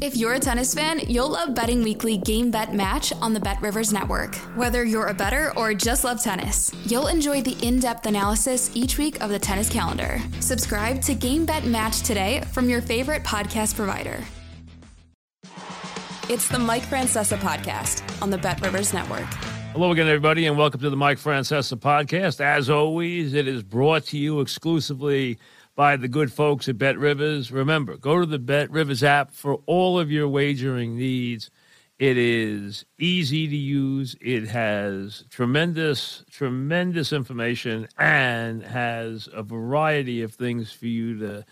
If you're a tennis fan, you'll love Betting Weekly Game Bet Match on the Bet Rivers Network. Whether you're a better or just love tennis, you'll enjoy the in depth analysis each week of the tennis calendar. Subscribe to Game Bet Match today from your favorite podcast provider. It's the Mike Francesa podcast on the Bet Rivers Network. Hello again, everybody, and welcome to the Mike Francesa podcast. As always, it is brought to you exclusively by the good folks at Bet Rivers. Remember, go to the Bet Rivers app for all of your wagering needs. It is easy to use. It has tremendous, tremendous information and has a variety of things for you to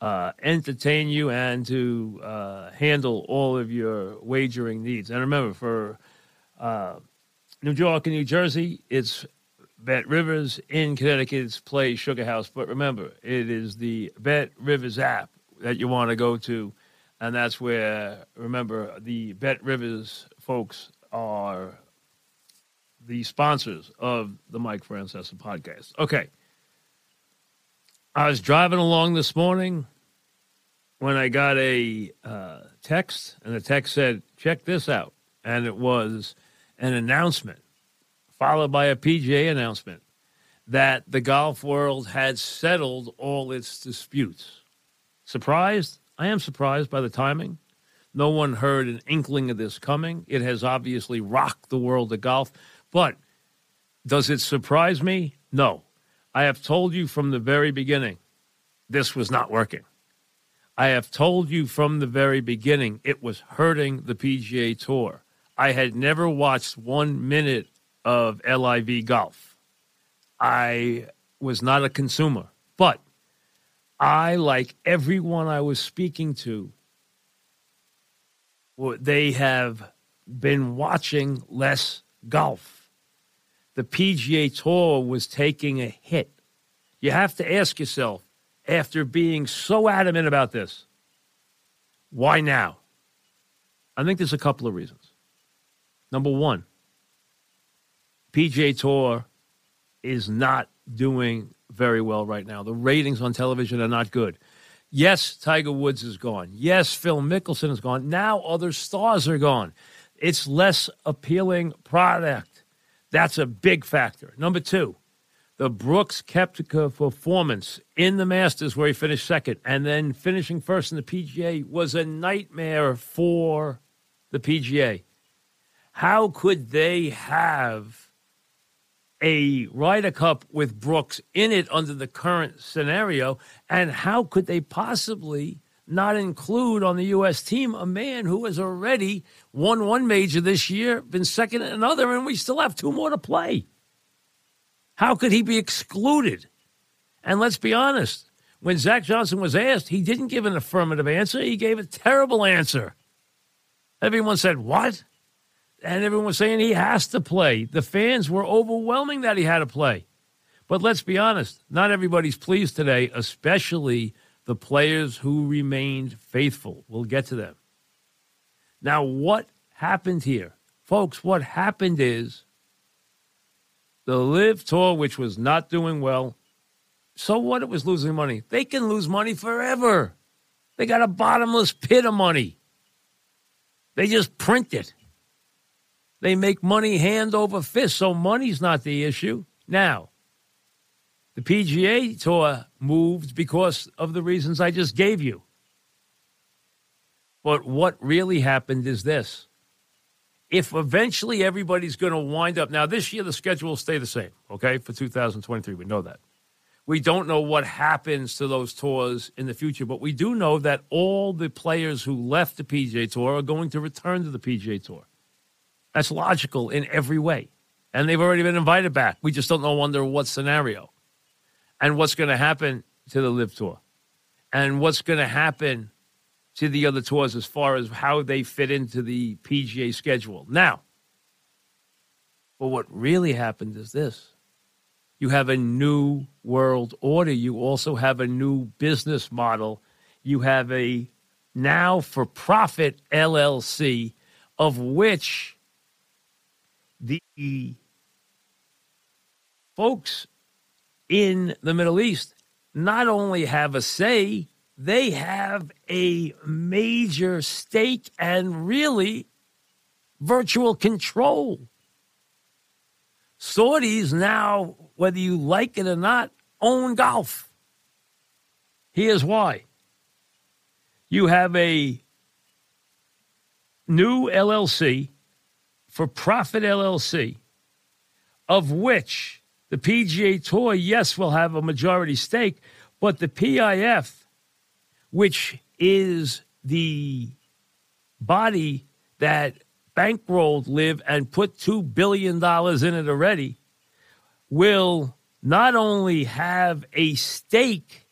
uh, entertain you and to uh, handle all of your wagering needs. And remember, for uh, New York and New Jersey, it's Bet Rivers in Connecticut's Play Sugar House. But remember, it is the Bet Rivers app that you want to go to. And that's where, remember, the Bet Rivers folks are the sponsors of the Mike Francesa podcast. Okay. I was driving along this morning when I got a uh, text, and the text said, check this out. And it was an announcement followed by a PGA announcement that the golf world had settled all its disputes. Surprised? I am surprised by the timing. No one heard an inkling of this coming. It has obviously rocked the world of golf. But does it surprise me? No. I have told you from the very beginning this was not working. I have told you from the very beginning it was hurting the PGA Tour. I had never watched one minute of LIV golf. I was not a consumer, but I, like everyone I was speaking to, they have been watching less golf. The PGA Tour was taking a hit. You have to ask yourself, after being so adamant about this, why now? I think there's a couple of reasons. Number one, PGA Tour is not doing very well right now. The ratings on television are not good. Yes, Tiger Woods is gone. Yes, Phil Mickelson is gone. Now other stars are gone. It's less appealing product. That's a big factor. Number two, the Brooks Koepka performance in the Masters, where he finished second, and then finishing first in the PGA was a nightmare for the PGA. How could they have a Ryder Cup with Brooks in it under the current scenario? And how could they possibly not include on the U.S. team a man who has already won one major this year, been second in another, and we still have two more to play? How could he be excluded? And let's be honest, when Zach Johnson was asked, he didn't give an affirmative answer. He gave a terrible answer. Everyone said, What? And everyone was saying he has to play. The fans were overwhelming that he had to play. But let's be honest, not everybody's pleased today, especially the players who remained faithful. We'll get to them. Now, what happened here? Folks, what happened is the LIV Tour, which was not doing well, so what? It was losing money. They can lose money forever. They got a bottomless pit of money. They just print it. They make money hand over fist, so money's not the issue. Now, the PGA Tour moved because of the reasons I just gave you. But what really happened is this. If eventually everybody's going to wind up, now this year the schedule will stay the same, okay, for 2023. We know that. We don't know what happens to those tours in the future, but we do know that all the players who left the PGA Tour are going to return to the PGA Tour. That's logical in every way. And they've already been invited back. We just don't know under what scenario. And what's going to happen to the LIV Tour. And what's going to happen to the other tours as far as how they fit into the PGA schedule. Now, but what really happened is this You have a new world order. You also have a new business model. You have a now for profit LLC, of which the folks in the Middle East not only have a say, they have a major stake and really virtual control. Saudis now, whether you like it or not, own golf. Here's why you have a new LLC for profit LLC, of which the PGA Tour, yes, will have a majority stake, but the PIF, which is the body that bankrolled LIV and put $2 billion in it already, will not only have a stake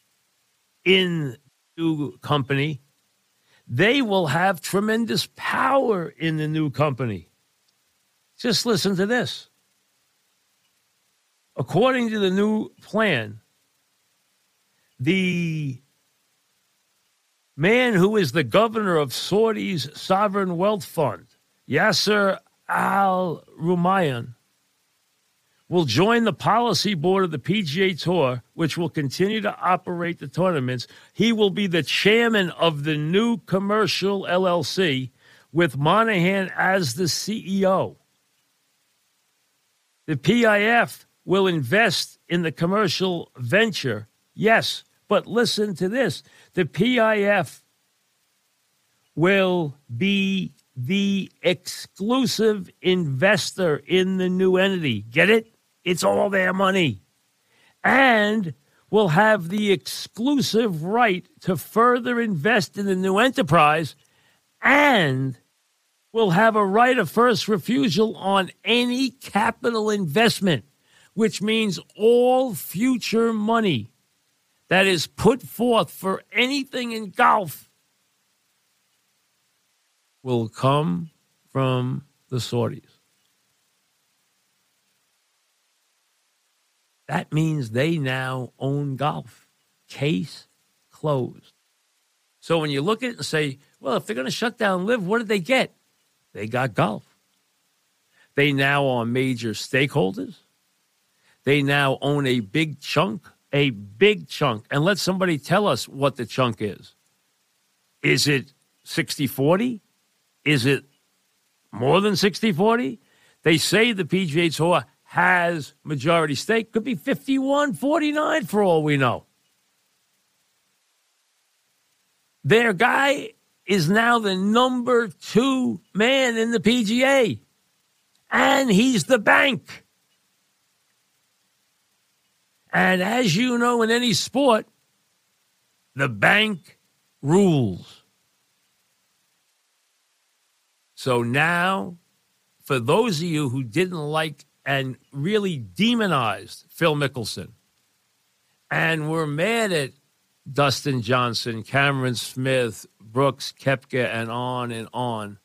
in the new company, they will have tremendous power in the new company. Just listen to this. According to the new plan, the man who is the governor of Saudi's sovereign wealth fund, Yasser Al Rumayyan, will join the policy board of the PGA Tour, which will continue to operate the tournaments. He will be the chairman of the new commercial LLC with Monahan as the CEO. The PIF will invest in the commercial venture, yes, but listen to this the PIF will be the exclusive investor in the new entity. Get it? It's all their money. And will have the exclusive right to further invest in the new enterprise and will have a right of first refusal on any capital investment, which means all future money that is put forth for anything in golf will come from the Saudis. That means they now own golf. Case closed. So when you look at it and say, well, if they're going to shut down LIV, what did they get? They got golf. They now are major stakeholders. They now own a big chunk, a big chunk. And let somebody tell us what the chunk is. Is it 60 40? Is it more than 60 40? They say the PGA Tour has majority stake. Could be 51 49 for all we know. Their guy is now the number two man in the PGA, and he's the bank. And as you know, in any sport, the bank rules. So now, for those of you who didn't like and really demonized Phil Mickelson. And we're mad at Dustin Johnson, Cameron Smith, Brooks, Koepka, and on and on.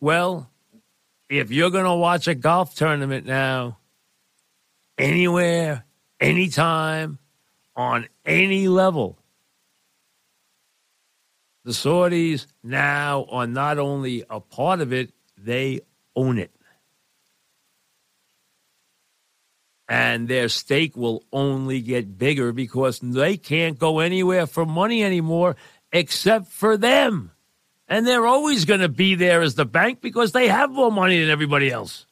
Well, if you're going to watch a golf tournament now, anywhere, anytime, on any level, the Saudis now are not only a part of it, they own it. and their stake will only get bigger because they can't go anywhere for money anymore except for them. And they're always going to be there as the bank because they have more money than everybody else.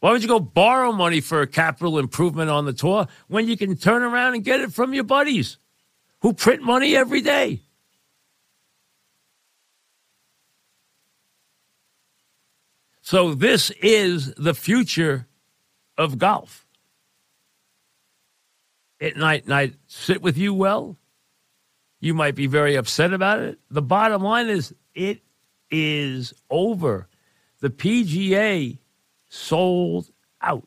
Why would you go borrow money for a capital improvement on the tour when you can turn around and get it from your buddies who print money every day? So, this is the future of golf. It might not sit with you well. You might be very upset about it. The bottom line is it is over. The PGA sold out.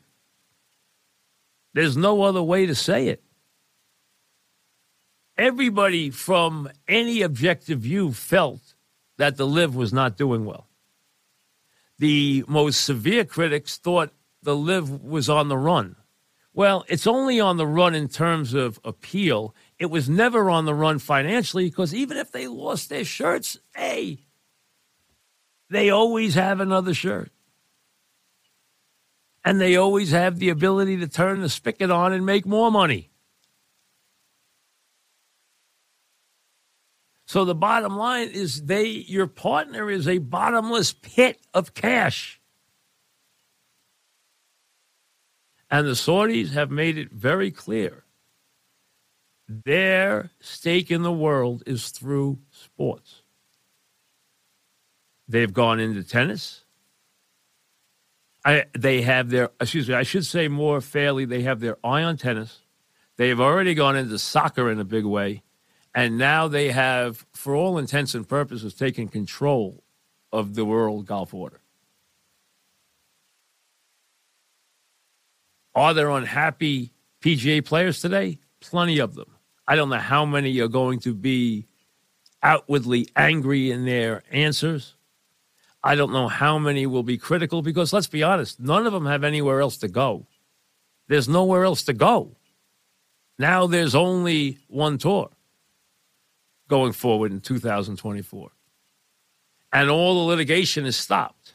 There's no other way to say it. Everybody from any objective view felt that the LIV was not doing well. The most severe critics thought the LIV was on the run. Well, it's only on the run in terms of appeal. It was never on the run financially because even if they lost their shirts, hey, they always have another shirt. And they always have the ability to turn the spigot on and make more money. So the bottom line is they your partner is a bottomless pit of cash. And the Saudis have made it very clear their stake in the world is through sports. They've gone into tennis. I, they have their, excuse me, I should say more fairly, they have their eye on tennis. They have already gone into soccer in a big way. And now they have, for all intents and purposes, taken control of the world golf order. Are there unhappy PGA players today? Plenty of them. I don't know how many are going to be outwardly angry in their answers. I don't know how many will be critical because let's be honest, none of them have anywhere else to go. There's nowhere else to go. Now there's only one tour going forward in 2024. And all the litigation is stopped.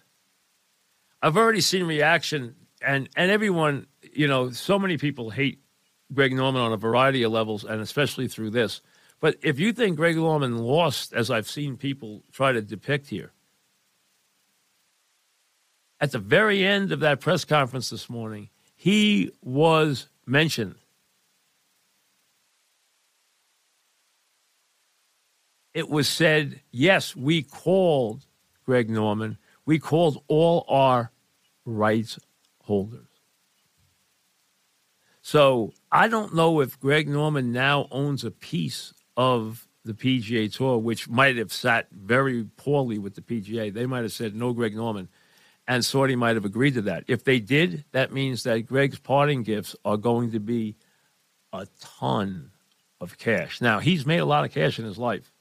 I've already seen reaction and and everyone you know, so many people hate Greg Norman on a variety of levels, and especially through this. But if you think Greg Norman lost, as I've seen people try to depict here, at the very end of that press conference this morning, he was mentioned. It was said, yes, we called Greg Norman, we called all our rights holders. So I don't know if Greg Norman now owns a piece of the PGA Tour, which might have sat very poorly with the PGA. They might have said no, Greg Norman, and Saudi might have agreed to that. If they did, that means that Greg's parting gifts are going to be a ton of cash. Now he's made a lot of cash in his life.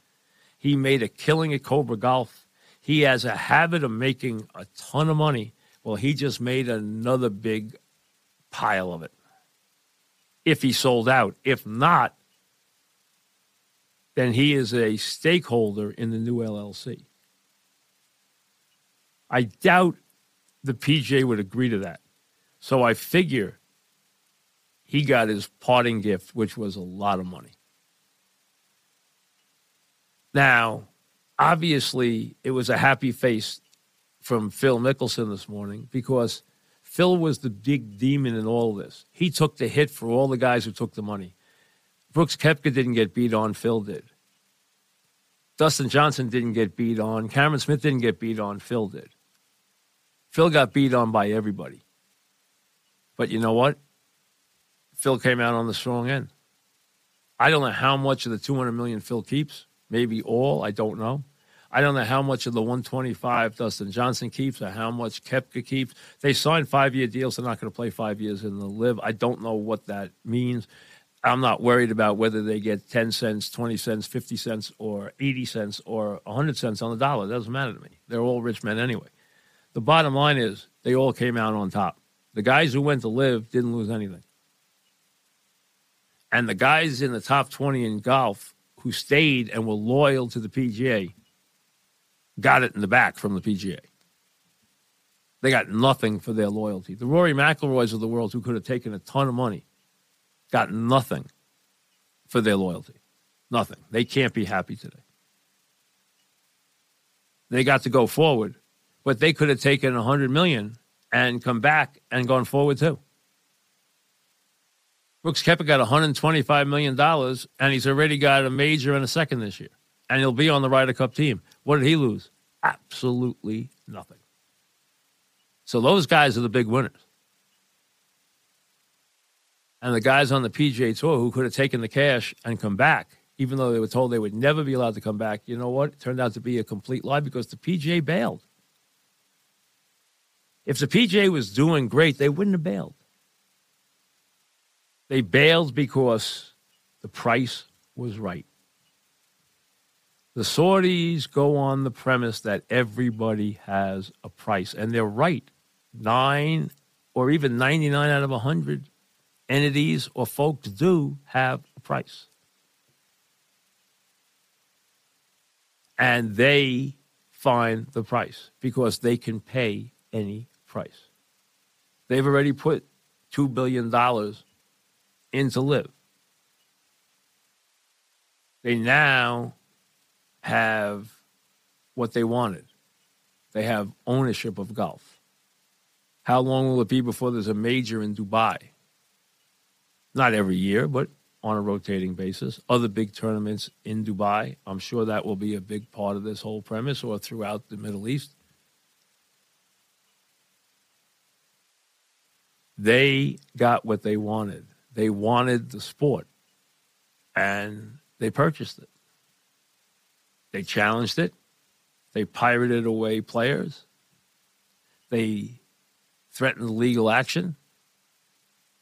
He made a killing at Cobra Golf. He has a habit of making a ton of money. Well, he just made another big pile of it if he sold out. If not, then he is a stakeholder in the new LLC. I doubt the PJ would agree to that. So I figure he got his parting gift, which was a lot of money. Now, obviously, it was a happy face from Phil Mickelson this morning because – Phil was the big demon in all this. He took the hit for all the guys who took the money. Brooks Koepka didn't get beat on, Phil did. Dustin Johnson didn't get beat on. Cameron Smith didn't get beat on, Phil did. Phil got beat on by everybody. But you know what? Phil came out on the strong end. I don't know how much of the 200 million Phil keeps. Maybe all. I don't know. I don't know how much of the 125 Dustin Johnson keeps or how much Koepka keeps. They signed five year deals. They're not going to play five years in the LIV. I don't know what that means. I'm not worried about whether they get 10 cents, 20 cents, 50 cents, or 80 cents, or 100 cents on the dollar. It doesn't matter to me. They're all rich men anyway. The bottom line is they all came out on top. The guys who went to LIV didn't lose anything. And the guys in the top 20 in golf who stayed and were loyal to the PGA got it in the back from the PGA. They got nothing for their loyalty. The Rory McIlroys of the world, who could have taken a ton of money, got nothing for their loyalty. Nothing. They can't be happy today. They got to go forward, but they could have taken a hundred million and come back and gone forward too. Brooks Koepka got $125 million, and he's already got a major and a second this year. And he'll be on the Ryder Cup team. What did he lose? Absolutely nothing. So those guys are the big winners. And the guys on the PGA Tour who could have taken the cash and come back, even though they were told they would never be allowed to come back, you know what? It turned out to be a complete lie because the PGA bailed. If the PGA was doing great, they wouldn't have bailed. They bailed because the price was right. The Saudis go on the premise that everybody has a price, and they're right. Nine or even 99 out of 100 entities or folks do have a price. And they find the price because they can pay any price. They've already put $2 billion into LIV. They now have what they wanted. They have ownership of golf. How long will it be before there's a major in Dubai? Not every year, but on a rotating basis. Other big tournaments in Dubai. I'm sure that will be a big part of this whole premise or throughout the Middle East. They got what they wanted. They wanted the sport and they purchased it. They challenged it. They pirated away players. They threatened legal action.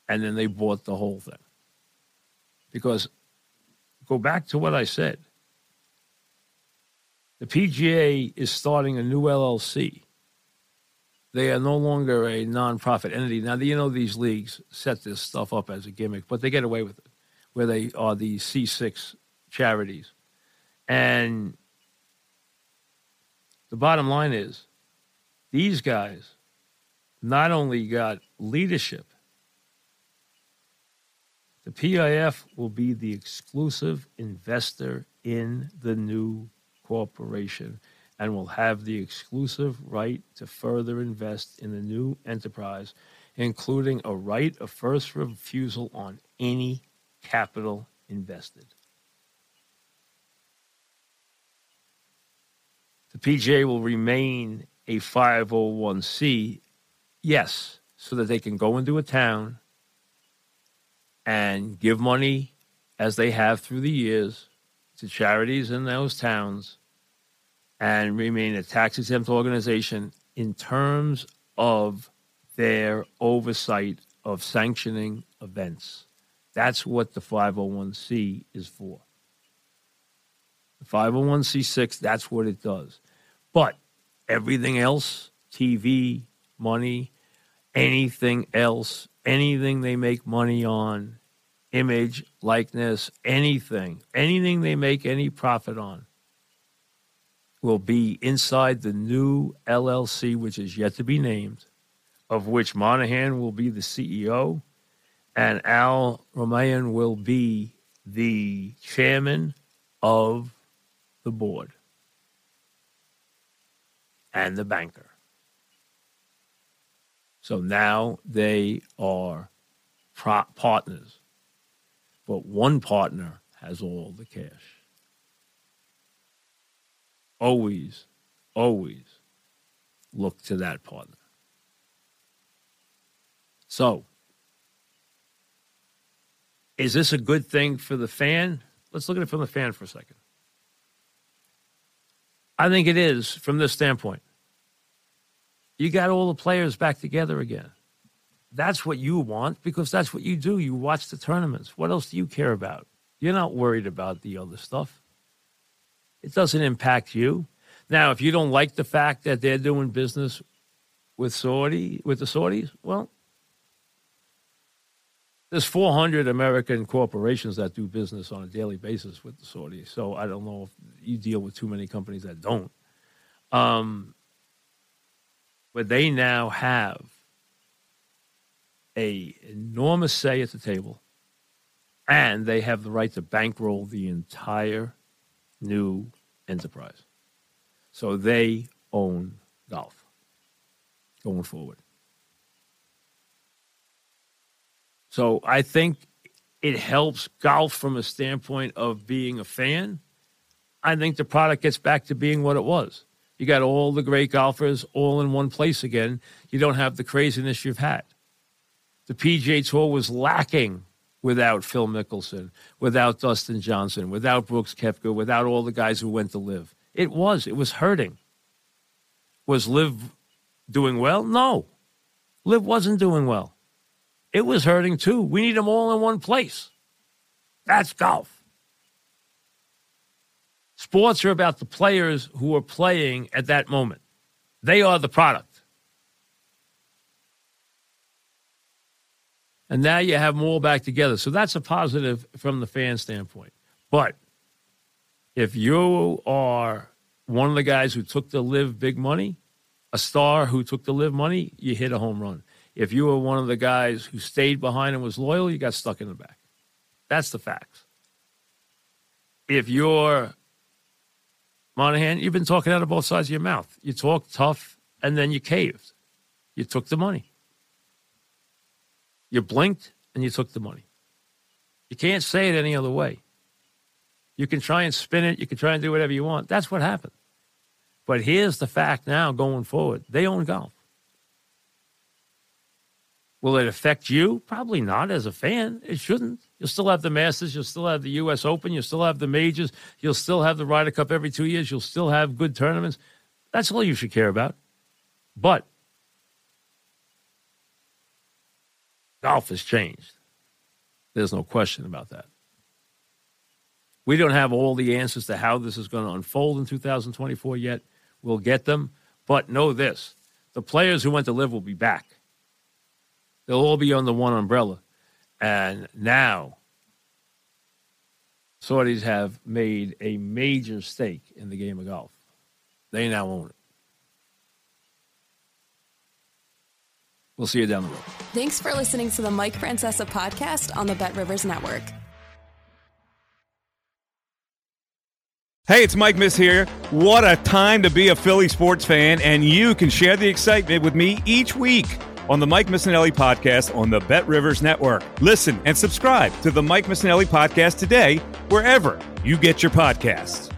And then they bought the whole thing. Because go back to what I said. The PGA is starting a new LLC. They are no longer a nonprofit entity. Now, you know, these leagues set this stuff up as a gimmick, but they get away with it, where they are the C6 charities. And the bottom line is these guys not only got leadership, the PIF will be the exclusive investor in the new corporation and will have the exclusive right to further invest in the new enterprise, including a right of first refusal on any capital invested. PGA will remain a 501c, yes, so that they can go into a town and give money as they have through the years to charities in those towns and remain a tax exempt organization in terms of their oversight of sanctioning events. That's what the 501c is for. The 501c6, that's what it does. But everything else, TV, money, anything else anything they make money on, image, likeness, anything, anything they make any profit on, will be inside the new LLC, which is yet to be named, of which Monahan will be the CEO and Al Rumayyan will be the chairman of the board and the banker. So now they are pro- partners, but one partner has all the cash. Always, always look to that partner. So, is this a good thing for the fan? Let's look at it from the fan for a second. I think it is from this standpoint. You got all the players back together again. That's what you want because that's what you do. You watch the tournaments. What else do you care about? You're not worried about the other stuff. It doesn't impact you. Now, if you don't like the fact that they're doing business with Saudi with the Saudis, well, there's 400 American corporations that do business on a daily basis with the Saudis. So I don't know if you deal with too many companies that don't. Um, but they now have a enormous say at the table and they have the right to bankroll the entire new enterprise so they own golf going forward so i think it helps golf from a standpoint of being a fan i think the product gets back to being what it was you got all the great golfers all in one place again. You don't have the craziness you've had. The PGA Tour was lacking without Phil Mickelson, without Dustin Johnson, without Brooks Koepka, without all the guys who went to LIV. It was. It was hurting. Was LIV doing well? No. LIV wasn't doing well. It was hurting too. We need them all in one place. That's golf. Sports are about the players who are playing at that moment. They are the product. And now you have them all back together. So that's a positive from the fan standpoint. But if you are one of the guys who took the LIV big money, a star who took the LIV money, you hit a home run. If you were one of the guys who stayed behind and was loyal, you got stuck in the back. That's the facts. If you're Monahan, you've been talking out of both sides of your mouth. You talk tough and then you caved. You took the money. You blinked and you took the money. You can't say it any other way. You can try and spin it, you can try and do whatever you want. That's what happened. But here's the fact now going forward they own golf. Will it affect you? Probably not as a fan. It shouldn't. You'll still have the Masters. You'll still have the U.S. Open. You'll still have the majors. You'll still have the Ryder Cup every two years. You'll still have good tournaments. That's all you should care about. But golf has changed. There's no question about that. We don't have all the answers to how this is going to unfold in 2024 yet. We'll get them. But know this the players who went to LIV will be back. They'll all be under one umbrella. And now, Saudis have made a major stake in the game of golf. They now own it. We'll see you down the road. Thanks for listening to the Mike Francesa podcast on the Bet Rivers Network. Hey, it's Mike Miss here. What a time to be a Philly sports fan, and you can share the excitement with me each week on the Mike Missanelli podcast on the Bet Rivers Network. Listen and subscribe to the Mike Missanelli podcast today, wherever you get your podcasts.